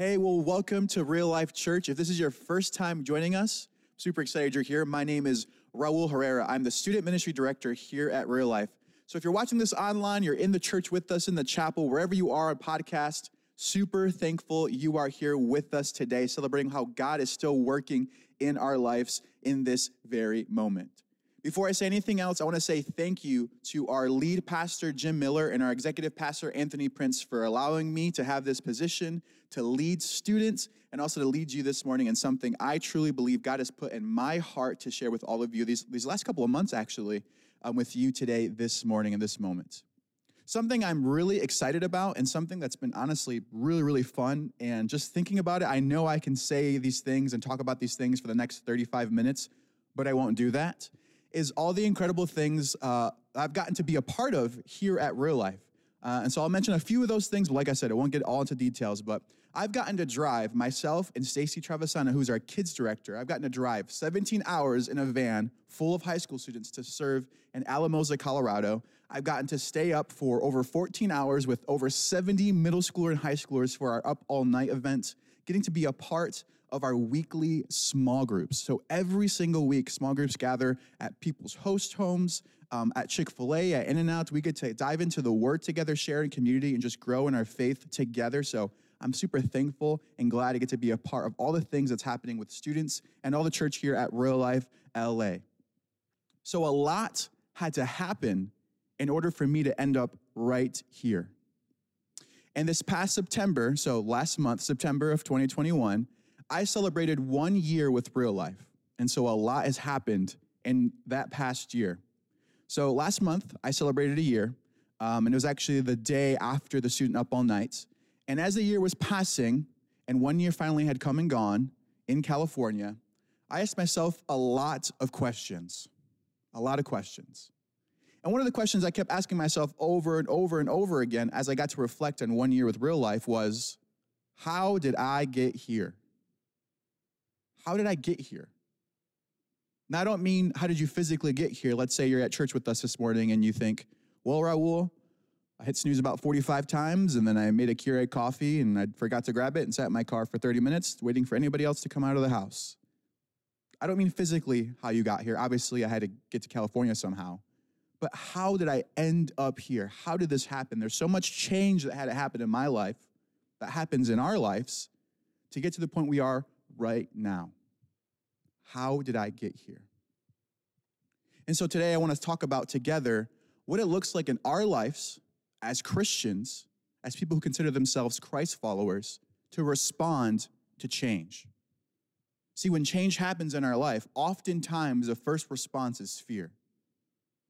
Hey, well, welcome to Real Life Church. If this is your first time joining us, super excited you're here. My name is Raul Herrera. I'm the student ministry director here at Real Life. So if you're watching this online, you're in the church with us in the chapel, wherever you are on podcast, super thankful you are here with us today, celebrating how God is still working in our lives in this very moment. Before I say anything else, I want to say thank you to our lead pastor, Jim Miller, and our executive pastor, Anthony Prince, for allowing me to have this position to lead students and also to lead you this morning in something I truly believe God has put in my heart to share with all of you these, these last couple of months, actually, um, with you today, this morning, in this moment. Something I'm really excited about and something that's been honestly really, really fun. And just thinking about it, I know I can say these things and talk about these things for the next 35 minutes, but I won't do that is all the incredible things uh, I've gotten to be a part of here at Real Life. Uh, and so I'll mention a few of those things, but like I said, I won't get all into details. But I've gotten to drive myself and Stacy Travisana, who's our kids director. I've gotten to drive 17 hours in a van full of high school students to serve in Alamosa, Colorado. I've gotten to stay up for over 14 hours with over 70 middle schooler and high schoolers for our up all night events, getting to be a part of our weekly small groups. So every single week, small groups gather at people's host homes, um, at Chick fil A, at In N Out. We get to dive into the word together, share in community, and just grow in our faith together. So I'm super thankful and glad to get to be a part of all the things that's happening with students and all the church here at Real Life LA. So a lot had to happen in order for me to end up right here. And this past September, so last month, September of 2021, I celebrated one year with real life. And so a lot has happened in that past year. So last month, I celebrated a year, um, and it was actually the day after the student up all nights. And as the year was passing, and one year finally had come and gone in California, I asked myself a lot of questions. A lot of questions. And one of the questions I kept asking myself over and over and over again as I got to reflect on one year with real life was how did I get here? how did I get here? Now, I don't mean how did you physically get here. Let's say you're at church with us this morning and you think, well, Raul, I hit snooze about 45 times and then I made a Keurig coffee and I forgot to grab it and sat in my car for 30 minutes waiting for anybody else to come out of the house. I don't mean physically how you got here. Obviously, I had to get to California somehow. But how did I end up here? How did this happen? There's so much change that had to happen in my life, that happens in our lives, to get to the point we are right now. How did I get here? And so today I want to talk about together what it looks like in our lives as Christians, as people who consider themselves Christ followers, to respond to change. See, when change happens in our life, oftentimes the first response is fear.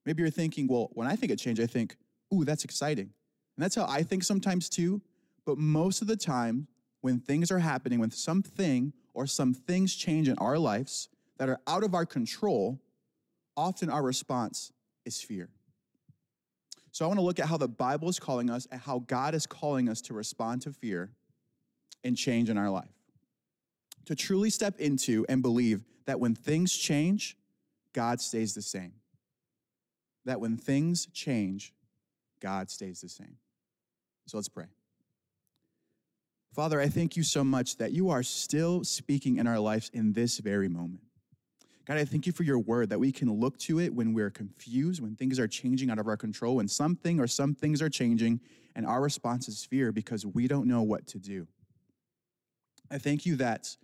Maybe you're thinking, well, when I think of change, I think, ooh, that's exciting. And that's how I think sometimes too. But most of the time, when things are happening, when something or some things change in our lives that are out of our control, often our response is fear. So I want to look at how the Bible is calling us and how God is calling us to respond to fear and change in our life. To truly step into and believe that when things change, God stays the same. That when things change, God stays the same. So let's pray. Father, I thank you so much that you are still speaking in our lives in this very moment. God, I thank you for your word that we can look to it when we're confused, when things are changing out of our control, when something or some things are changing, and our response is fear because we don't know what to do. I thank you that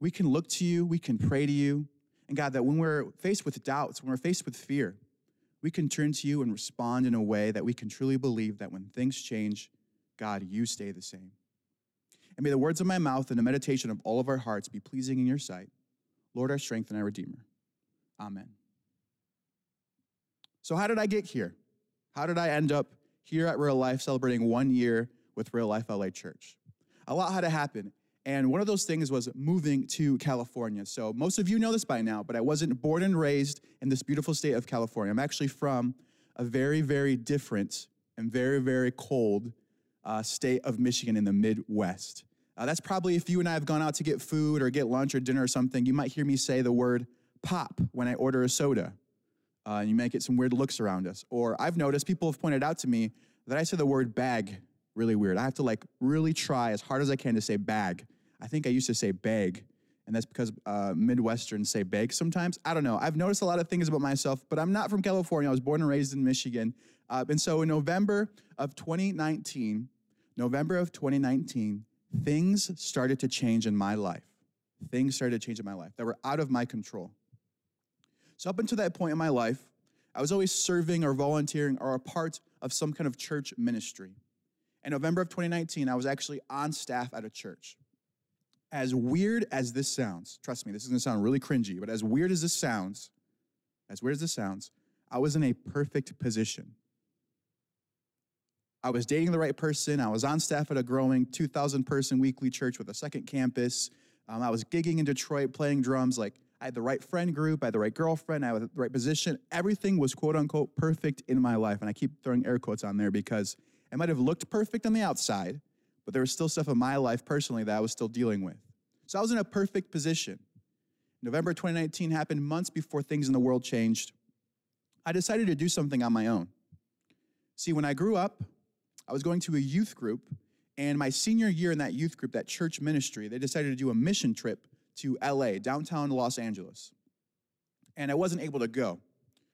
we can look to you, we can pray to you, and God, that when we're faced with doubts, when we're faced with fear, we can turn to you and respond in a way that we can truly believe that when things change, God, you stay the same. And may the words of my mouth and the meditation of all of our hearts be pleasing in your sight. Lord, our strength and our Redeemer. Amen. So, how did I get here? How did I end up here at Real Life celebrating one year with Real Life LA Church? A lot had to happen. And one of those things was moving to California. So most of you know this by now, but I wasn't born and raised in this beautiful state of California. I'm actually from a very, very different and very, very cold uh, state of Michigan in the Midwest. Uh, that's probably if you and I have gone out to get food or get lunch or dinner or something, you might hear me say the word pop when I order a soda. Uh, and you might get some weird looks around us. Or I've noticed people have pointed out to me that I say the word bag really weird. I have to like really try as hard as I can to say bag. I think I used to say bag, and that's because uh, Midwesterns say bag sometimes. I don't know. I've noticed a lot of things about myself, but I'm not from California. I was born and raised in Michigan. Uh, and so in November of 2019, November of 2019, things started to change in my life. Things started to change in my life that were out of my control. So, up until that point in my life, I was always serving or volunteering or a part of some kind of church ministry. In November of 2019, I was actually on staff at a church. As weird as this sounds, trust me, this is gonna sound really cringy, but as weird as this sounds, as weird as this sounds, I was in a perfect position. I was dating the right person. I was on staff at a growing 2,000 person weekly church with a second campus. Um, I was gigging in Detroit, playing drums. Like, I had the right friend group, I had the right girlfriend, I had the right position. Everything was quote unquote perfect in my life. And I keep throwing air quotes on there because it might have looked perfect on the outside, but there was still stuff in my life personally that I was still dealing with. So I was in a perfect position. November 2019 happened months before things in the world changed. I decided to do something on my own. See, when I grew up, I was going to a youth group, and my senior year in that youth group, that church ministry, they decided to do a mission trip to LA, downtown Los Angeles. And I wasn't able to go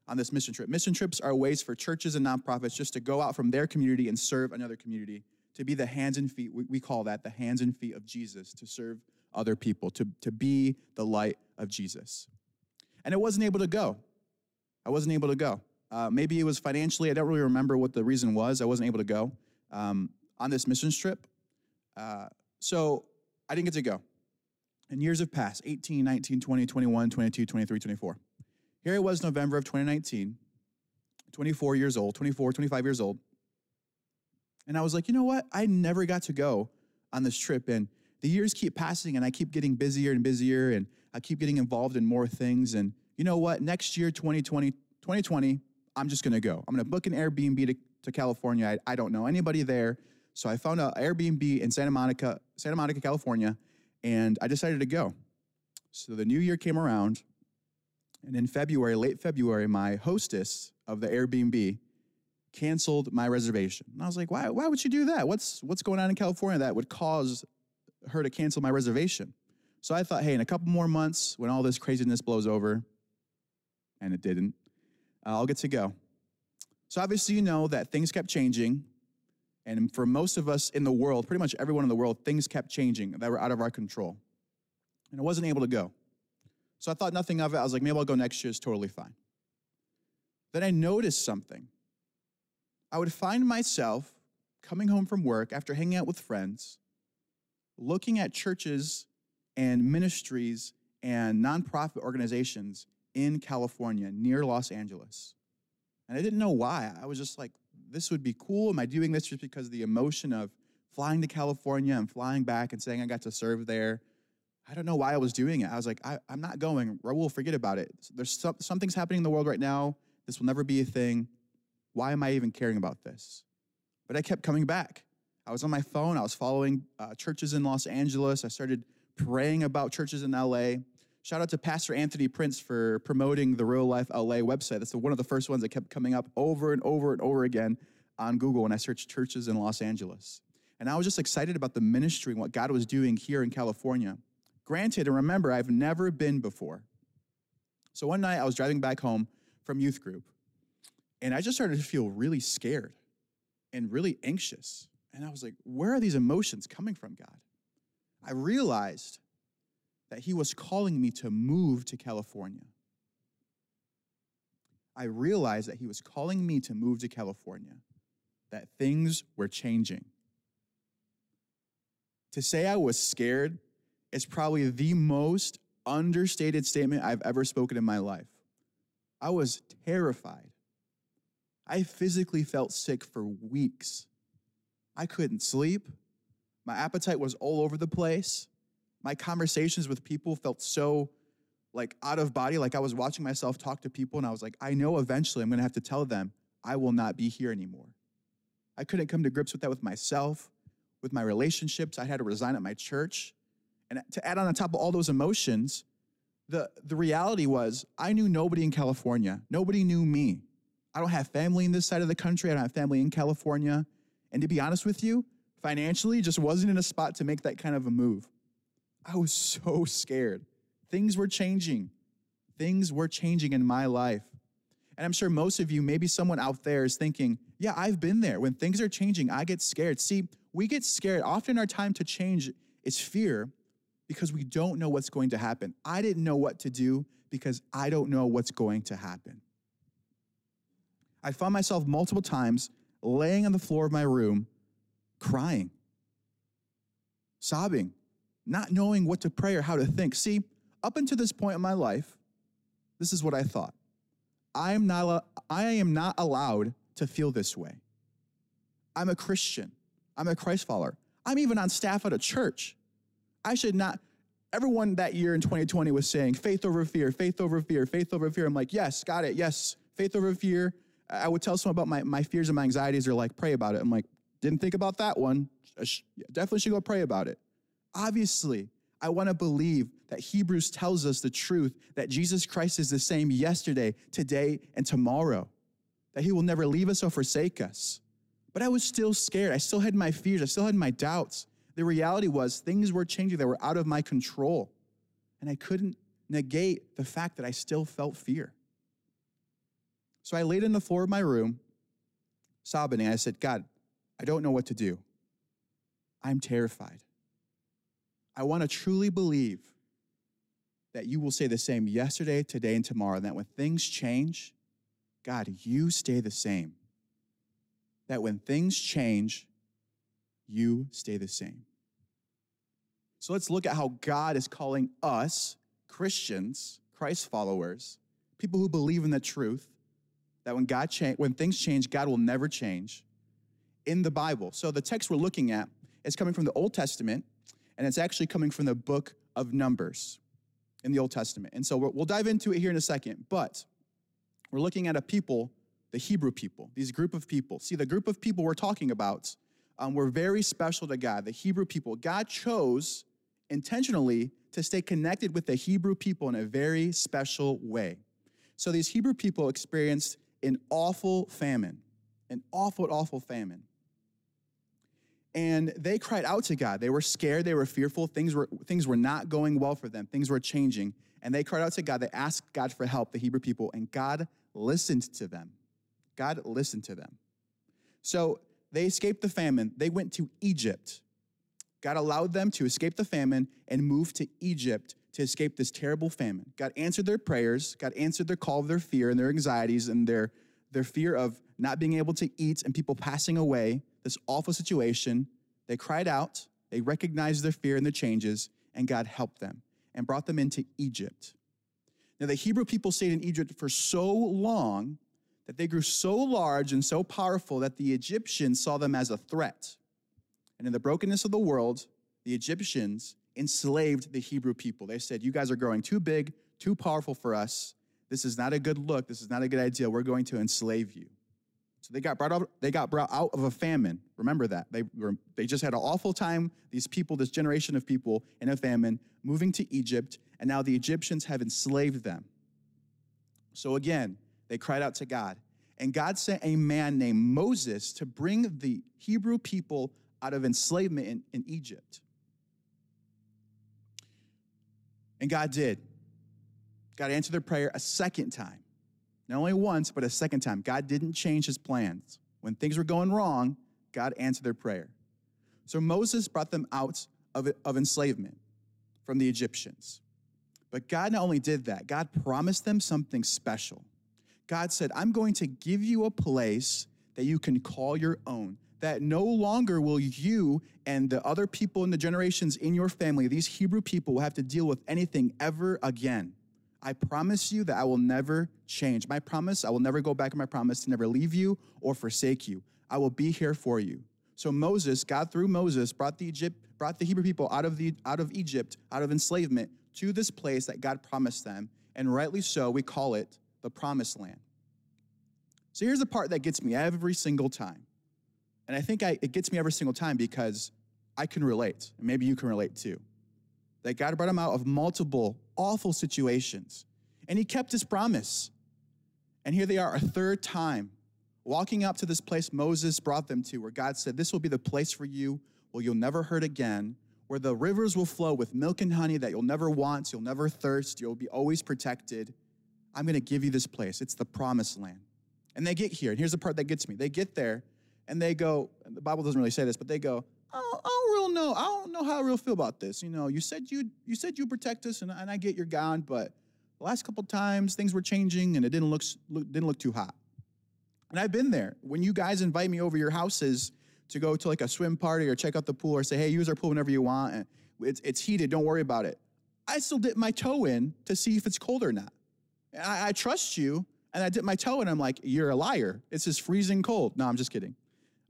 on this mission trip. Mission trips are ways for churches and nonprofits just to go out from their community and serve another community, to be the hands and feet, we call that the hands and feet of Jesus, to serve other people, to, to be the light of Jesus. And I wasn't able to go. I wasn't able to go. Uh, maybe it was financially, I don't really remember what the reason was. I wasn't able to go um, on this mission trip. Uh, so I didn't get to go. And years have passed 18, 19, 20, 21, 22, 23, 24. Here it was November of 2019, 24 years old, 24, 25 years old. And I was like, you know what? I never got to go on this trip. And the years keep passing and I keep getting busier and busier and I keep getting involved in more things. And you know what? Next year, 2020, 2020, I'm just gonna go. I'm gonna book an Airbnb to, to California. I, I don't know anybody there. So I found an Airbnb in Santa Monica, Santa Monica, California, and I decided to go. So the new year came around, and in February, late February, my hostess of the Airbnb canceled my reservation. And I was like, why, why would she do that? What's, what's going on in California that would cause her to cancel my reservation? So I thought, hey, in a couple more months, when all this craziness blows over, and it didn't, Uh, I'll get to go. So obviously, you know that things kept changing. And for most of us in the world, pretty much everyone in the world, things kept changing that were out of our control. And I wasn't able to go. So I thought nothing of it. I was like, maybe I'll go next year. It's totally fine. Then I noticed something. I would find myself coming home from work after hanging out with friends, looking at churches and ministries and nonprofit organizations in California near Los Angeles. And I didn't know why. I was just like, this would be cool. Am I doing this just because of the emotion of flying to California and flying back and saying I got to serve there? I don't know why I was doing it. I was like, I, am not going. Raul, forget about it. There's some, something's happening in the world right now. This will never be a thing. Why am I even caring about this? But I kept coming back. I was on my phone. I was following uh, churches in Los Angeles. I started praying about churches in LA. Shout out to Pastor Anthony Prince for promoting the Real Life LA website. That's one of the first ones that kept coming up over and over and over again on Google when I searched churches in Los Angeles. And I was just excited about the ministry and what God was doing here in California. Granted, and remember, I've never been before. So one night I was driving back home from youth group, and I just started to feel really scared and really anxious. And I was like, where are these emotions coming from, God? I realized that he was calling me to move to California. I realized that he was calling me to move to California, that things were changing. To say I was scared is probably the most understated statement I've ever spoken in my life. I was terrified. I physically felt sick for weeks. I couldn't sleep. My appetite was all over the place. My conversations with people felt so like out of body, like I was watching myself talk to people and I was like, I know eventually I'm going to have to tell them I will not be here anymore. I couldn't come to grips with that with myself, with my relationships. I had to resign at my church. And to add on top of all those emotions, the, the reality was I knew nobody in California. Nobody knew me. I don't have family in this side of the country. I don't have family in California. And to be honest with you, financially, just wasn't in a spot to make that kind of a move. I was so scared. Things were changing. Things were changing in my life. And I'm sure most of you, maybe someone out there is thinking, yeah, I've been there. When things are changing, I get scared. See, we get scared. Often our time to change is fear because we don't know what's going to happen. I didn't know what to do because I don't know what's going to happen. I found myself multiple times laying on the floor of my room, crying, sobbing, not knowing what to pray or how to think. See, up until this point in my life, this is what I thought. I am not, I am not allowed to feel this way. I'm a Christian. I'm a Christ follower. I'm even on staff at a church. I should not. Everyone that year in 2020 was saying faith over fear, faith over fear, faith over fear. I'm like, yes, got it. Yes, faith over fear. I would tell someone about my, my fears and my anxieties. They're like, pray about it. I'm like, didn't think about that one. Definitely should go pray about it. Obviously, I want to believe that Hebrews tells us the truth that Jesus Christ is the same yesterday, today, and tomorrow, that he will never leave us or forsake us. But I was still scared. I still had my fears. I still had my doubts. The reality was things were changing that were out of my control. And I couldn't negate the fact that I still felt fear. So I laid on the floor of my room, sobbing, and I said, God, I don't know what to do. I'm terrified. I want to truly believe that you will say the same yesterday, today, and tomorrow, and that when things change, God, you stay the same. That when things change, you stay the same. So let's look at how God is calling us, Christians, Christ followers, people who believe in the truth, that when God change, when things change, God will never change in the Bible. So the text we're looking at is coming from the Old Testament, and it's actually coming from the book of Numbers in the Old Testament. And so we'll dive into it here in a second, but we're looking at a people, the Hebrew people, these group of people. See, the group of people we're talking about um, were very special to God, the Hebrew people. God chose intentionally to stay connected with the Hebrew people in a very special way. So these Hebrew people experienced an awful famine, an awful, awful famine. And they cried out to God. They were scared, they were fearful, things were, things were not going well for them, things were changing. And they cried out to God. They asked God for help, the Hebrew people, and God listened to them. God listened to them. So they escaped the famine. They went to Egypt. God allowed them to escape the famine and move to Egypt to escape this terrible famine. God answered their prayers. God answered their call of their fear and their anxieties and their, their fear of not being able to eat and people passing away, this awful situation. They cried out, they recognized their fear and the changes, and God helped them and brought them into Egypt. Now, the Hebrew people stayed in Egypt for so long that they grew so large and so powerful that the Egyptians saw them as a threat. And in the brokenness of the world, the Egyptians enslaved the Hebrew people. They said, You guys are growing too big, too powerful for us. This is not a good look. This is not a good idea. We're going to enslave you. So they got brought out, they got brought out of a famine. Remember that. They were they just had an awful time, these people, this generation of people in a famine, moving to Egypt, and now the Egyptians have enslaved them. So again, they cried out to God. And God sent a man named Moses to bring the Hebrew people out of enslavement in, in Egypt. And God did. God answered their prayer a second time. Not only once, but a second time. God didn't change his plans. When things were going wrong, God answered their prayer. So Moses brought them out of, of enslavement from the Egyptians. But God not only did that, God promised them something special. God said, I'm going to give you a place that you can call your own, that no longer will you and the other people in the generations in your family, these Hebrew people, will have to deal with anything ever again. I promise you that I will never change. My promise, I will never go back on my promise to never leave you or forsake you. I will be here for you. So Moses, God through Moses, brought the Egypt, brought the Hebrew people out of, the, out of Egypt, out of enslavement, to this place that God promised them. And rightly so, we call it the promised land. So here's the part that gets me every single time. And I think I, it gets me every single time because I can relate, and maybe you can relate too. That God brought them out of multiple awful situations, and He kept His promise. And here they are, a third time, walking up to this place Moses brought them to, where God said, This will be the place for you where you'll never hurt again, where the rivers will flow with milk and honey that you'll never want, you'll never thirst, you'll be always protected. I'm going to give you this place. It's the promised land. And they get here, and here's the part that gets me. They get there, and they go, and the Bible doesn't really say this, but they go, I don't, I don't real know. I don't know how I real feel about this. You know, you said you you said you protect us, and, and I get you're gone, but the last couple times things were changing, and it didn't look, look didn't look too hot. And I've been there. When you guys invite me over your houses to go to like a swim party or check out the pool or say, hey, use our pool whenever you want, and it's, it's heated, don't worry about it. I still dip my toe in to see if it's cold or not. I, I trust you, and I dip my toe in, I'm like, you're a liar. It's just freezing cold. No, I'm just kidding.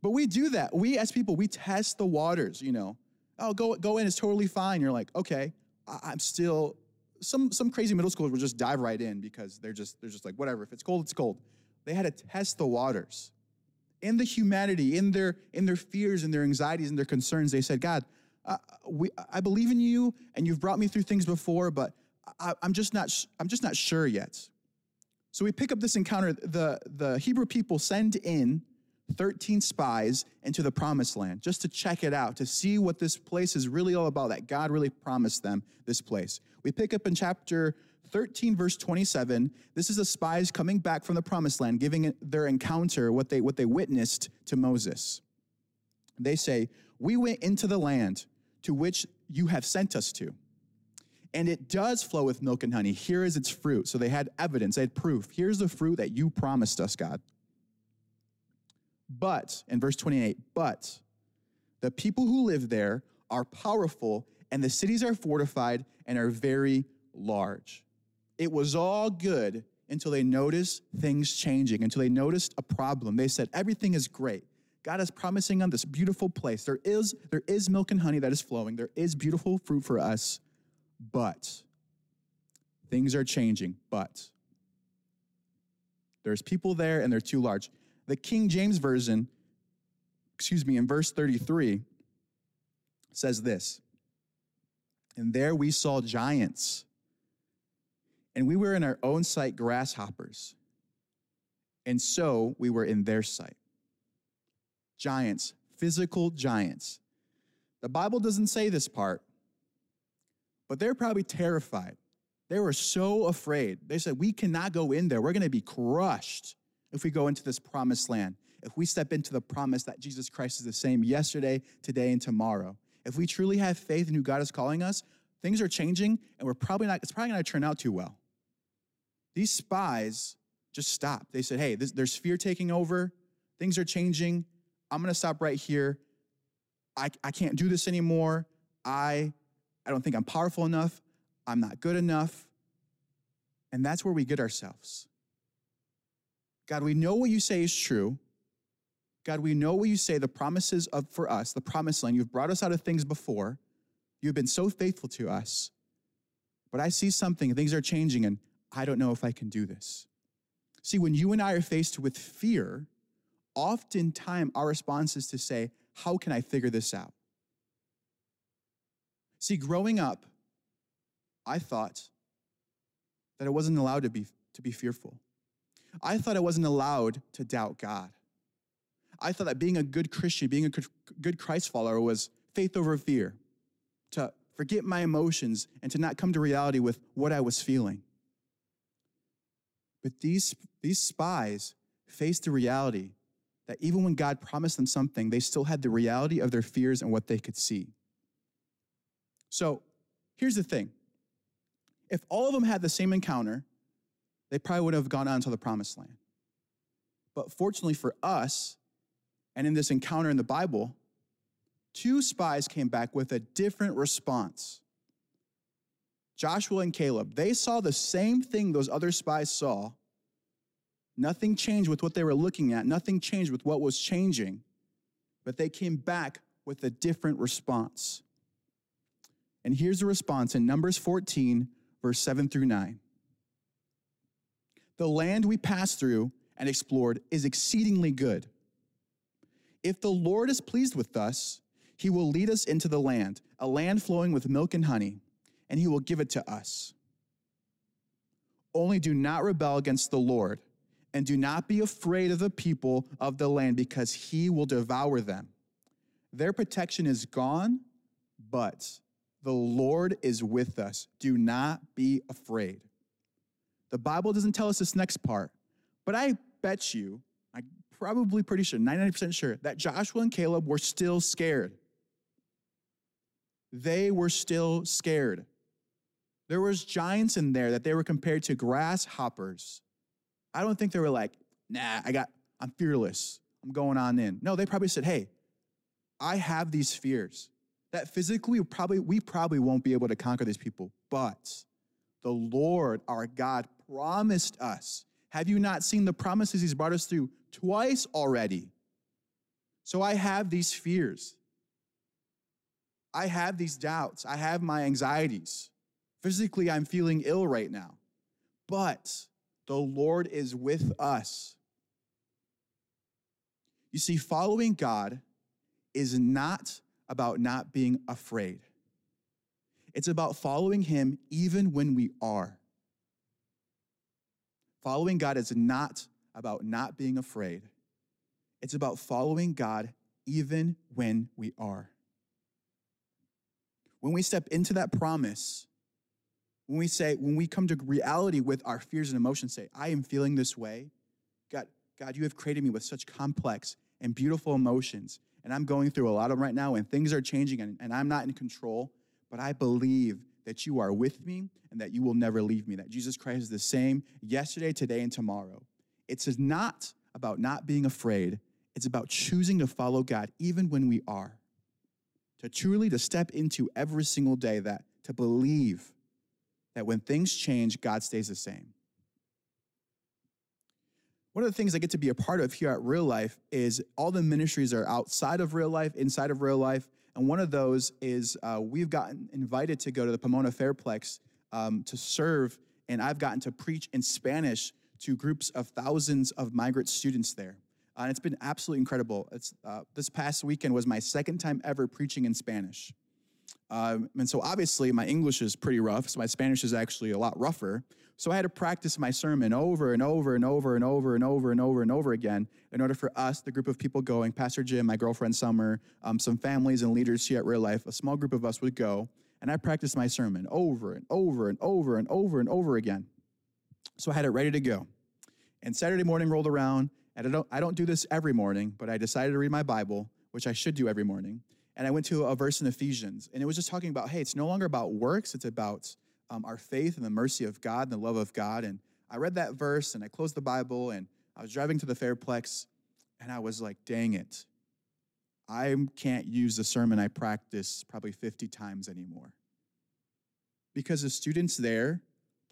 But we do that. We as people, we test the waters, you know. Oh, go go in, it's totally fine. You're like, okay, I, am still some some crazy middle schoolers will just dive right in because they're just they're just like, whatever, if it's cold, it's cold. They had to test the waters. In the humanity, in their in their fears and their anxieties and their concerns, they said, God, uh, we, I believe in you, and you've brought me through things before, but I, I'm just not I'm just not sure yet. So we pick up this encounter. The the Hebrew people send in 13 spies into the promised land just to check it out, to see what this place is really all about, that God really promised them this place. We pick up in chapter 13, verse 27. This is the spies coming back from the promised land, giving their encounter, what they, what they witnessed to Moses. They say, We went into the land to which you have sent us to. And it does flow with milk and honey. Here is its fruit. So they had evidence, they had proof. Here's the fruit that you promised us, God. But, in verse 28, but the people who live there are powerful, and the cities are fortified and are very large. It was all good until they noticed things changing, until they noticed a problem. They said, Everything is great. God is promising on this beautiful place. There is, there is milk and honey that is flowing, there is beautiful fruit for us, but things are changing. But there's people there and they're too large. The King James Version, excuse me, in verse 33 says this And there we saw giants, and we were in our own sight grasshoppers, and so we were in their sight. Giants, physical giants. The Bible doesn't say this part, but they're probably terrified. They were so afraid. They said, We cannot go in there. We're going to be crushed if we go into this promised land, if we step into the promise that Jesus Christ is the same yesterday, today, and tomorrow, if we truly have faith in who God is calling us, things are changing and we're probably not, it's probably not going to turn out too well. These spies just stopped. They said, hey, this, there's fear taking over, things are changing. I'm going to stop right here. I, I can't do this anymore. I, I don't think I'm powerful enough. I'm not good enough. And that's where we get ourselves. God, we know what you say is true. God, we know what you say, the promises of for us, the promised land. You've brought us out of things before. You've been so faithful to us. But I see something, things are changing, and I don't know if I can do this. See, when you and I are faced with fear, oftentimes our response is to say, How can I figure this out? See, growing up, I thought that I wasn't allowed to be, to be fearful. I thought I wasn't allowed to doubt God. I thought that being a good Christian, being a good Christ follower was faith over fear, to forget my emotions and to not come to reality with what I was feeling. But these, these spies faced the reality that even when God promised them something, they still had the reality of their fears and what they could see. So here's the thing if all of them had the same encounter, they probably would have gone on to the promised land. But fortunately for us, and in this encounter in the Bible, two spies came back with a different response. Joshua and Caleb, they saw the same thing those other spies saw. Nothing changed with what they were looking at, nothing changed with what was changing, but they came back with a different response. And here's the response in Numbers 14, verse 7 through 9. The land we passed through and explored is exceedingly good. If the Lord is pleased with us, he will lead us into the land, a land flowing with milk and honey, and he will give it to us. Only do not rebel against the Lord, and do not be afraid of the people of the land, because he will devour them. Their protection is gone, but the Lord is with us. Do not be afraid. The Bible doesn't tell us this next part, but I bet you, I'm probably pretty sure, 99% sure, that Joshua and Caleb were still scared. They were still scared. There was giants in there that they were compared to grasshoppers. I don't think they were like, nah, I got, I'm fearless. I'm going on in. No, they probably said, hey, I have these fears that physically probably we probably won't be able to conquer these people, but the Lord our God promised us. Have you not seen the promises he's brought us through twice already? So I have these fears. I have these doubts. I have my anxieties. Physically, I'm feeling ill right now. But the Lord is with us. You see, following God is not about not being afraid. It's about following Him even when we are. Following God is not about not being afraid, it's about following God even when we are. When we step into that promise, when we say, when we come to reality with our fears and emotions, say, I am feeling this way. God, God, you have created me with such complex and beautiful emotions and I'm going through a lot of them right now, and things are changing, and, and I'm not in control, but I believe that you are with me and that you will never leave me, that Jesus Christ is the same yesterday, today, and tomorrow. It's not about not being afraid, it's about choosing to follow God even when we are. To truly to step into every single day that to believe that when things change, God stays the same. One of the things I get to be a part of here at Real Life is all the ministries are outside of real life, inside of real life. And one of those is uh, we've gotten invited to go to the Pomona Fairplex um, to serve, and I've gotten to preach in Spanish to groups of thousands of migrant students there. Uh, and it's been absolutely incredible. It's, uh, this past weekend was my second time ever preaching in Spanish. Um, and so obviously my English is pretty rough, so my Spanish is actually a lot rougher. So I had to practice my sermon over and over and over and over and over and over and over again in order for us, the group of people going, Pastor Jim, my girlfriend Summer, um, some families and leaders here at Real Life, a small group of us would go, and I practiced my sermon over and over and over and over and over again. So I had it ready to go. And Saturday morning rolled around, and I don't, I don't do this every morning, but I decided to read my Bible, which I should do every morning. And I went to a verse in Ephesians, and it was just talking about, hey, it's no longer about works, it's about um, our faith and the mercy of God and the love of God. And I read that verse and I closed the Bible and I was driving to the Fairplex and I was like, dang it. I can't use the sermon I practice probably 50 times anymore. Because the students there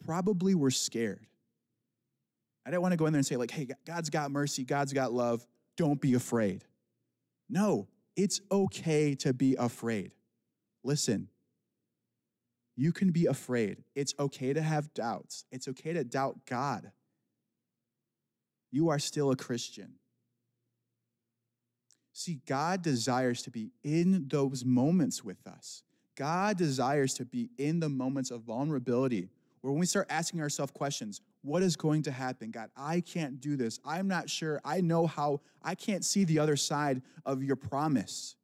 probably were scared. I didn't want to go in there and say, like, hey, God's got mercy, God's got love, don't be afraid. No, it's okay to be afraid. Listen, you can be afraid. It's okay to have doubts. It's okay to doubt God. You are still a Christian. See, God desires to be in those moments with us. God desires to be in the moments of vulnerability where when we start asking ourselves questions, what is going to happen? God, I can't do this. I'm not sure. I know how, I can't see the other side of your promise.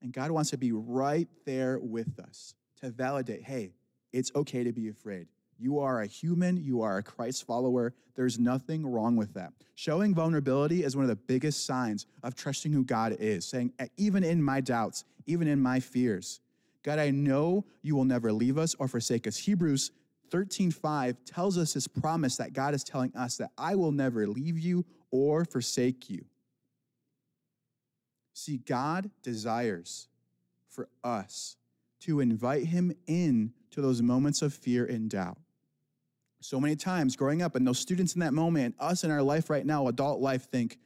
And God wants to be right there with us to validate hey, it's okay to be afraid. You are a human, you are a Christ follower. There's nothing wrong with that. Showing vulnerability is one of the biggest signs of trusting who God is, saying, even in my doubts, even in my fears, God, I know you will never leave us or forsake us. Hebrews 13:5 tells us this promise that God is telling us that I will never leave you or forsake you. See, God desires for us to invite him in to those moments of fear and doubt. So many times growing up, and those students in that moment, us in our life right now, adult life, think,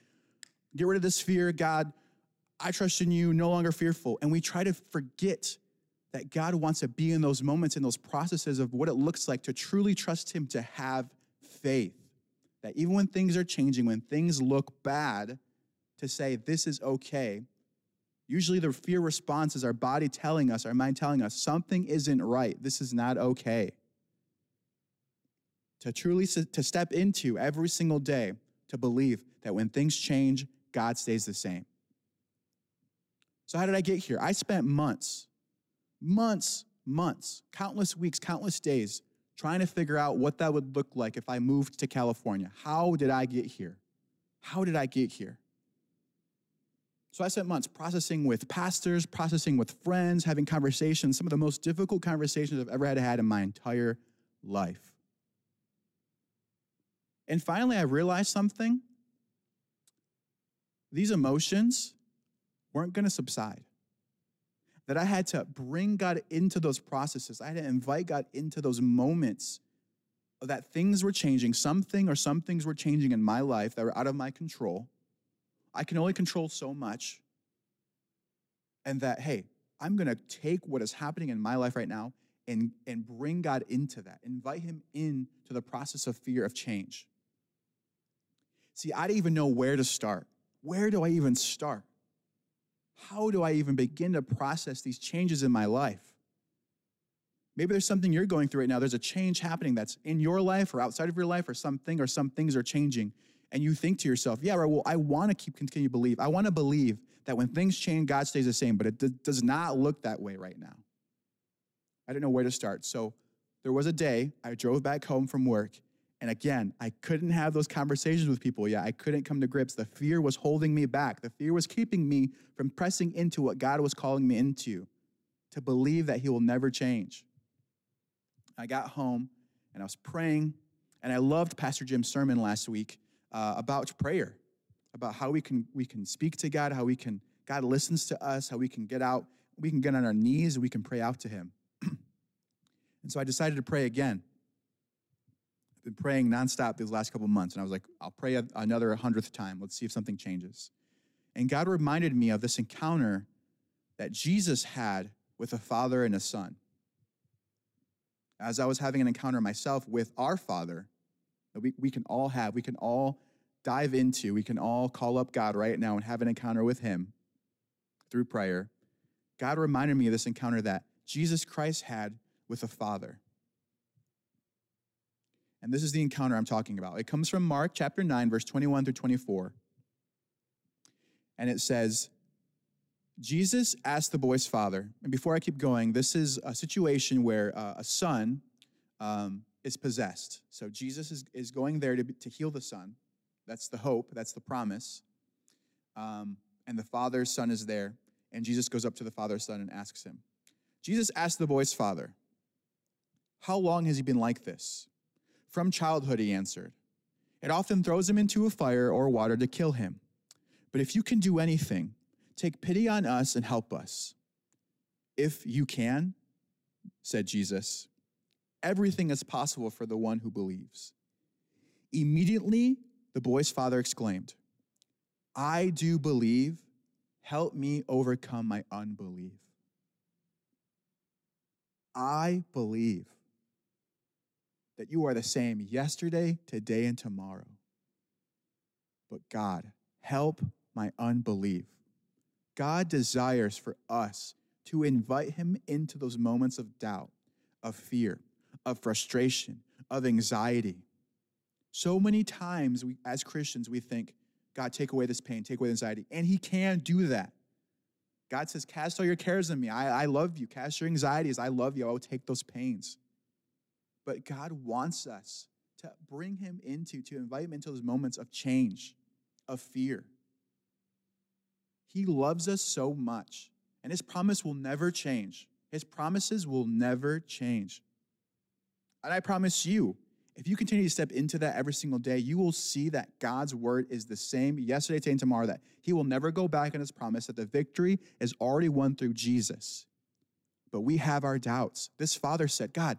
get rid of this fear, God, I trust in you, no longer fearful. And we try to forget that God wants to be in those moments, in those processes of what it looks like to truly trust Him, to have faith. That even when things are changing, when things look bad, to say, This is okay. Usually, the fear response is our body telling us, our mind telling us, something isn't right. This is not okay. To truly to step into every single day to believe that when things change, God stays the same. So, how did I get here? I spent months, months, months, countless weeks, countless days trying to figure out what that would look like if I moved to California. How did I get here? How did I get here? So I spent months processing with pastors, processing with friends, having conversations, some of the most difficult conversations I've ever had had in my entire life. And finally, I realized something. These emotions weren't going to subside. That I had to bring God into those processes. I had to invite God into those moments that things were changing. Something or some things were changing in my life that were out of my control. I can only control so much. And that, hey, I'm going to take what is happening in my life right now and, and bring God into that, invite Him into the process of fear of change. See, I didn't even know where to start. Where do I even start? How do I even begin to process these changes in my life? Maybe there's something you're going through right now. There's a change happening that's in your life or outside of your life, or something, or some things are changing and you think to yourself, yeah, right, well, I want to keep continue to believe. I want to believe that when things change, God stays the same, but it d- does not look that way right now. I didn't know where to start. So there was a day I drove back home from work, and again, I couldn't have those conversations with people yet. I couldn't come to grips. The fear was holding me back. The fear was keeping me from pressing into what God was calling me into, to believe that He will never change. I got home and I was praying, and I loved Pastor Jim's sermon last week uh, about prayer, about how we can we can speak to God, how we can God listens to us, how we can get out, we can get on our knees we can pray out to Him. and so I decided to pray again. I've been praying nonstop these last couple months, and I was like, I'll pray another hundredth time. Let's see if something changes. And God reminded me of this encounter that Jesus had with a father and a son. As I was having an encounter myself with our Father, that we, we can all have, we can all dive into, we can all call up God right now and have an encounter with Him through prayer. God reminded me of this encounter that Jesus Christ had with the Father. And this is the encounter I'm talking about. It comes from Mark chapter 9, verse 21 through 24. And it says, Jesus asked the boy's father, and before I keep going, this is a situation where uh, a son um, is possessed. So Jesus is, is going there to, to heal the son. That's the hope, that's the promise. Um, and the father's son is there, and Jesus goes up to the father's son and asks him. Jesus asked the boy's father, How long has he been like this? From childhood, he answered. It often throws him into a fire or water to kill him. But if you can do anything, take pity on us and help us. If you can, said Jesus, Everything is possible for the one who believes. Immediately, the boy's father exclaimed, I do believe. Help me overcome my unbelief. I believe that you are the same yesterday, today, and tomorrow. But God, help my unbelief. God desires for us to invite him into those moments of doubt, of fear, of frustration, of anxiety. So many times we, as Christians, we think, God, take away this pain, take away the anxiety. And He can do that. God says, Cast all your cares on me. I, I love you. Cast your anxieties. I love you. I will take those pains. But God wants us to bring Him into, to invite Him into those moments of change, of fear. He loves us so much, and His promise will never change. His promises will never change. And I promise you, if you continue to step into that every single day, you will see that God's word is the same yesterday, today, and tomorrow, that He will never go back on His promise, that the victory is already won through Jesus. But we have our doubts. This father said, God,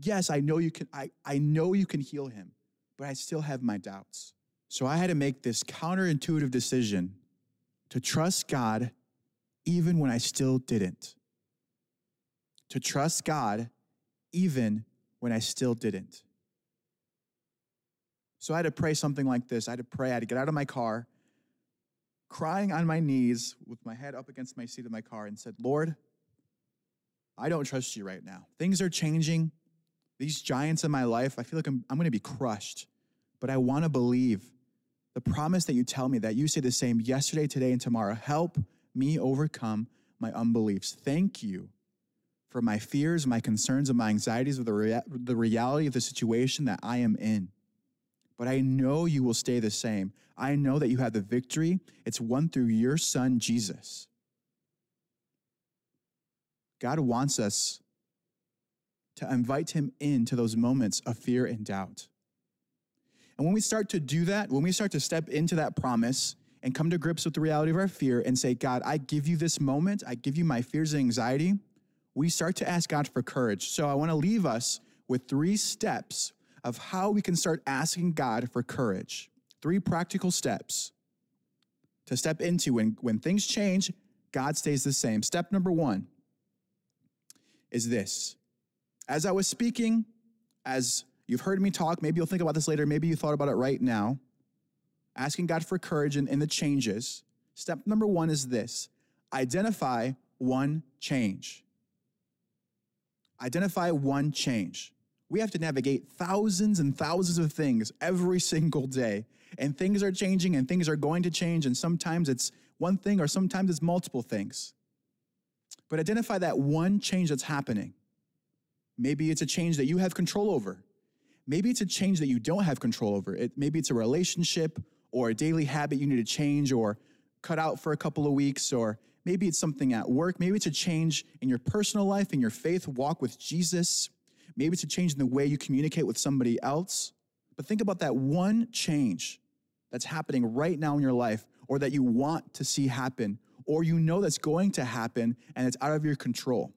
yes, I know you can, I, I know you can heal him, but I still have my doubts. So I had to make this counterintuitive decision to trust God even when I still didn't. to trust God even when I still didn't. So I had to pray something like this. I had to pray, I had to get out of my car, crying on my knees with my head up against my seat of my car, and said, Lord, I don't trust you right now. Things are changing. These giants in my life, I feel like I'm, I'm going to be crushed, but I want to believe the promise that you tell me that you say the same yesterday, today, and tomorrow. Help me overcome my unbeliefs. Thank you for my fears, my concerns, and my anxieties of the, rea- the reality of the situation that I am in. But I know you will stay the same. I know that you have the victory. It's won through your son, Jesus. God wants us to invite him into those moments of fear and doubt. And when we start to do that, when we start to step into that promise and come to grips with the reality of our fear and say, God, I give you this moment, I give you my fears and anxiety, we start to ask God for courage. So I want to leave us with three steps of how we can start asking God for courage. Three practical steps to step into when, when things change, God stays the same. Step number one is this. As I was speaking, as you've heard me talk, maybe you'll think about this later, maybe you thought about it right now, asking God for courage in, in the changes. Step number one is this identify one change. Identify one change. We have to navigate thousands and thousands of things every single day. And things are changing and things are going to change. And sometimes it's one thing or sometimes it's multiple things. But identify that one change that's happening. Maybe it's a change that you have control over. Maybe it's a change that you don't have control over. It, maybe it's a relationship or a daily habit you need to change or cut out for a couple of weeks, or maybe it's something at work. Maybe it's a change in your personal life, in your faith walk with Jesus. Maybe it's a change in the way you communicate with somebody else. But think about that one change that's happening right now in your life or that you want to see happen or you know that's going to happen and it's out of your control.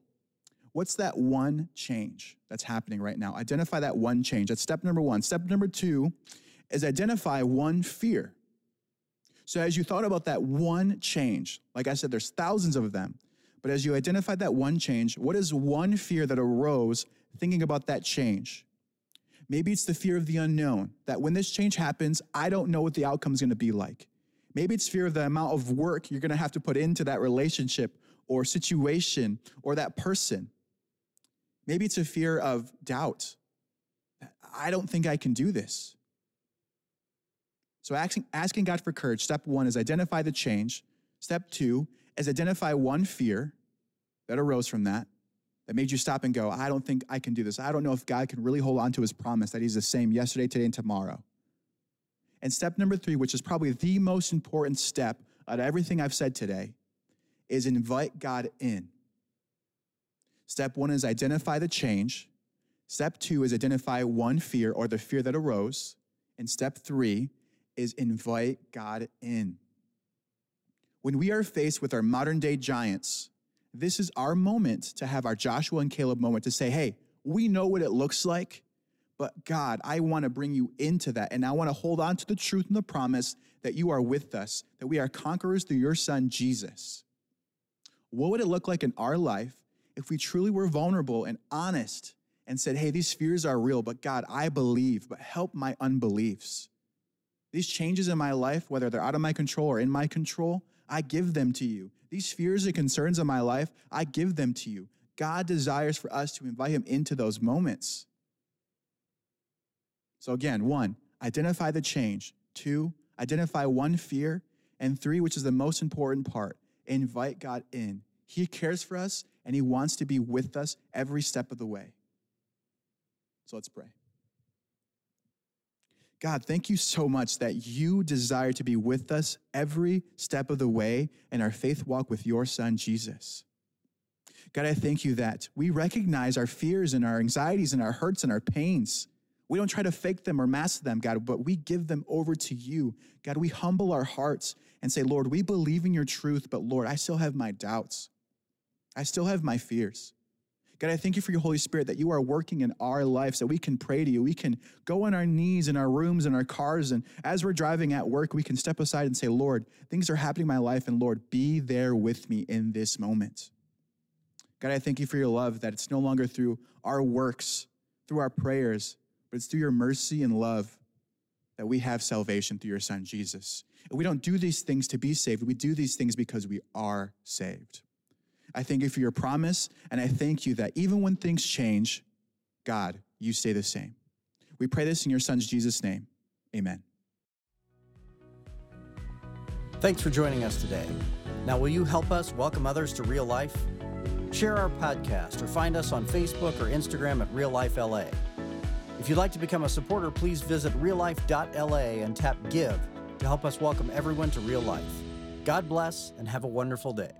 What's that one change that's happening right now? Identify that one change. That's step number one. Step number two is identify one fear. So, as you thought about that one change, like I said, there's thousands of them, but as you identified that one change, what is one fear that arose thinking about that change? Maybe it's the fear of the unknown, that when this change happens, I don't know what the outcome is going to be like. Maybe it's fear of the amount of work you're going to have to put into that relationship or situation or that person. Maybe it's a fear of doubt. I don't think I can do this. So asking, asking God for courage, step one is identify the change. Step two is identify one fear that arose from that, that made you stop and go, I don't think I can do this. I don't know if God can really hold on to his promise that he's the same yesterday, today, and tomorrow. And step number three, which is probably the most important step out of everything I've said today, is invite God in. Step one is identify the change. Step two is identify one fear or the fear that arose. And step three is invite God in. When we are faced with our modern day giants, this is our moment to have our Joshua and Caleb moment to say, hey, we know what it looks like, but God, I want to bring you into that. And I want to hold on to the truth and the promise that you are with us, that we are conquerors through your son, Jesus. What would it look like in our life if we truly were vulnerable and honest and said, hey, these fears are real, but God, I believe, but help my unbeliefs? These changes in my life, whether they're out of my control or in my control, I give them to you. These fears and concerns of my life, I give them to you. God desires for us to invite Him into those moments. So, again, one, identify the change. Two, identify one fear. And three, which is the most important part, invite God in. He cares for us and He wants to be with us every step of the way. So, let's pray. God, thank you so much that you desire to be with us every step of the way in our faith walk with your son, Jesus. God, I thank you that we recognize our fears and our anxieties and our hurts and our pains. We don't try to fake them or mask them, God, but we give them over to you. God, we humble our hearts and say, Lord, we believe in your truth, but Lord, I still have my doubts. I still have my fears. God, I thank you for your Holy Spirit that you are working in our lives, that we can pray to you. We can go on our knees in our rooms, in our cars, and as we're driving at work, we can step aside and say, Lord, things are happening in my life, and Lord, be there with me in this moment. God, I thank you for your love, that it's no longer through our works, through our prayers, but it's through your mercy and love that we have salvation through your son, Jesus. And we don't do these things to be saved. We do these things because we are saved. I thank you for your promise, and I thank you that even when things change, God, you stay the same. We pray this in your son's Jesus' name. Amen. Thanks for joining us today. Now, will you help us welcome others to real life? Share our podcast or find us on Facebook or Instagram at Real Life LA. If you'd like to become a supporter, please visit reallife.la and tap Give to help us welcome everyone to real life. God bless and have a wonderful day.